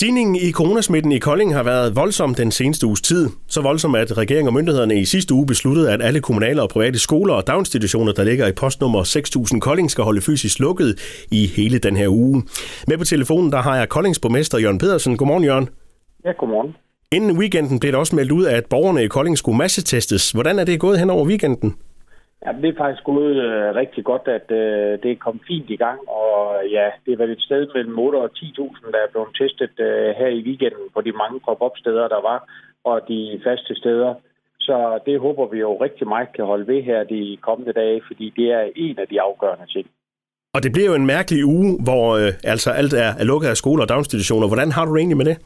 Stigningen i coronasmitten i Kolding har været voldsom den seneste uges tid. Så voldsom, at regeringen og myndighederne i sidste uge besluttede, at alle kommunale og private skoler og daginstitutioner, der ligger i postnummer 6000 Kolding, skal holde fysisk lukket i hele den her uge. Med på telefonen, der har jeg Koldings borgmester Jørgen Pedersen. Godmorgen, Jørgen. Ja, godmorgen. Inden weekenden blev der også meldt ud at borgerne i Kolding skulle massetestes. Hvordan er det gået hen over weekenden? Ja, det er faktisk gået øh, rigtig godt, at øh, det er kommet fint i gang, og ja, det er været et sted mellem 8 og 10.000, der er blevet testet øh, her i weekenden på de mange drop-up-steder, der var, og de faste steder. Så det håber vi jo rigtig meget kan holde ved her de kommende dage, fordi det er en af de afgørende ting. Og det bliver jo en mærkelig uge, hvor øh, altså alt er, er lukket af skoler og daginstitutioner. Hvordan har du det egentlig med det?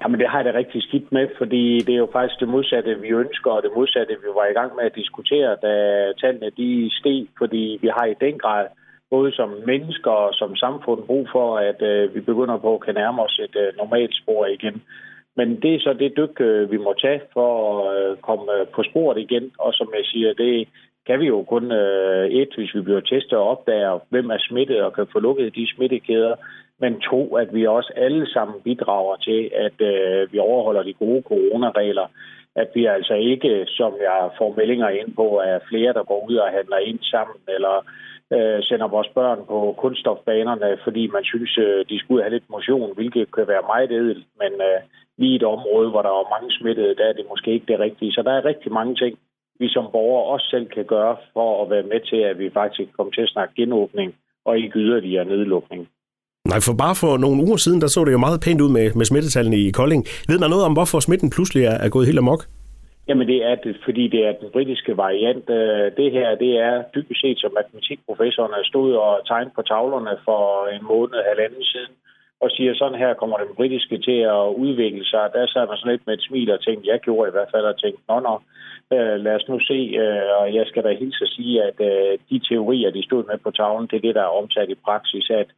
Jamen det har jeg da rigtig skidt med, fordi det er jo faktisk det modsatte, vi ønsker, og det modsatte, vi var i gang med at diskutere, da tallene de steg, fordi vi har i den grad både som mennesker og som samfund brug for, at øh, vi begynder på at kan nærme os et øh, normalt spor igen. Men det er så det dyk, øh, vi må tage for at øh, komme øh, på sporet igen, og som jeg siger, det kan vi jo kun øh, et, hvis vi bliver testet og opdager, hvem er smittet og kan få lukket de smittekæder men to, at vi også alle sammen bidrager til, at øh, vi overholder de gode coronaregler. At vi altså ikke, som jeg får meldinger ind på, er flere, der går ud og handler ind sammen, eller øh, sender vores børn på kunststofbanerne, fordi man synes, øh, de skulle have lidt motion, hvilket kan være meget edelt, men øh, lige i et område, hvor der er mange smittede, der er det måske ikke det rigtige. Så der er rigtig mange ting, vi som borgere også selv kan gøre for at være med til, at vi faktisk kommer til at snakke genåbning og ikke yderligere nedlukning. Nej, for bare for nogle uger siden, der så det jo meget pænt ud med, med smittetallene i Kolding. Ved man noget om, hvorfor smitten pludselig er, er gået helt amok? Jamen det er det, fordi det er den britiske variant. Øh, det her, det er dybest set, som matematikprofessorerne stod og tegnede på tavlerne for en måned, halvanden siden, og siger, sådan her kommer den britiske til at udvikle sig. Der sad man sådan lidt med et smil og tænkte, jeg gjorde i hvert fald, og tænkte, nå nå, øh, lad os nu se, øh, og jeg skal da hilse at sige, at de teorier, de stod med på tavlen, det er det, der er omsat i praksis, at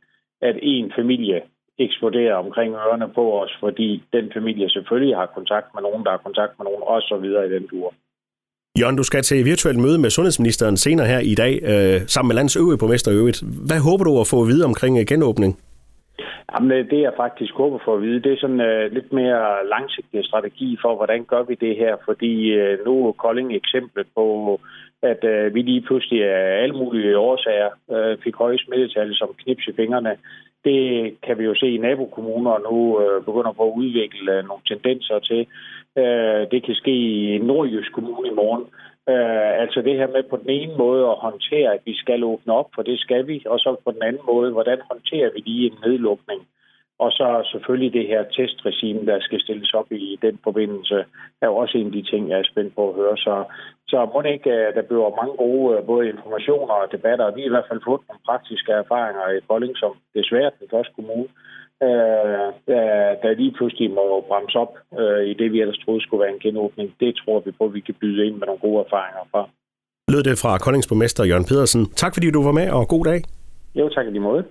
at en familie eksploderer omkring ørerne på os, fordi den familie selvfølgelig har kontakt med nogen, der har kontakt med nogen, og så videre i den dur. Jørgen, du skal til et virtuelt møde med sundhedsministeren senere her i dag, øh, sammen med landets øvrige borgmester øvrigt. Hvad håber du at få at vide omkring genåbning? Jamen, øh, det jeg faktisk håber for at vide, det er sådan uh, lidt mere langsigtet strategi for, hvordan gør vi det her, fordi uh, nu er Kolding eksemplet på, at uh, vi lige pludselig af alle mulige årsager uh, fik høje smittetal som knips i fingrene. Det kan vi jo se i nabokommuner nu uh, begynder på at udvikle uh, nogle tendenser til. Uh, det kan ske i nordjysk kommune i morgen. Øh, altså det her med på den ene måde at håndtere, at vi skal åbne op, for det skal vi, og så på den anden måde, hvordan håndterer vi lige en nedlukning. Og så selvfølgelig det her testregime, der skal stilles op i den forbindelse, er jo også en af de ting, jeg er spændt på at høre. Så, så må det ikke, øh, der bliver mange gode øh, både informationer og debatter. Vi har i hvert fald fået nogle praktiske erfaringer i Kolding, som desværre den første kommune, øh, øh der lige pludselig må bremse op øh, i det, vi ellers troede skulle være en genåbning. Det tror vi på, at vi kan byde ind med nogle gode erfaringer fra. Lød det fra Koldingsborgmester Jørgen Pedersen. Tak fordi du var med, og god dag. Jo, tak i lige måde.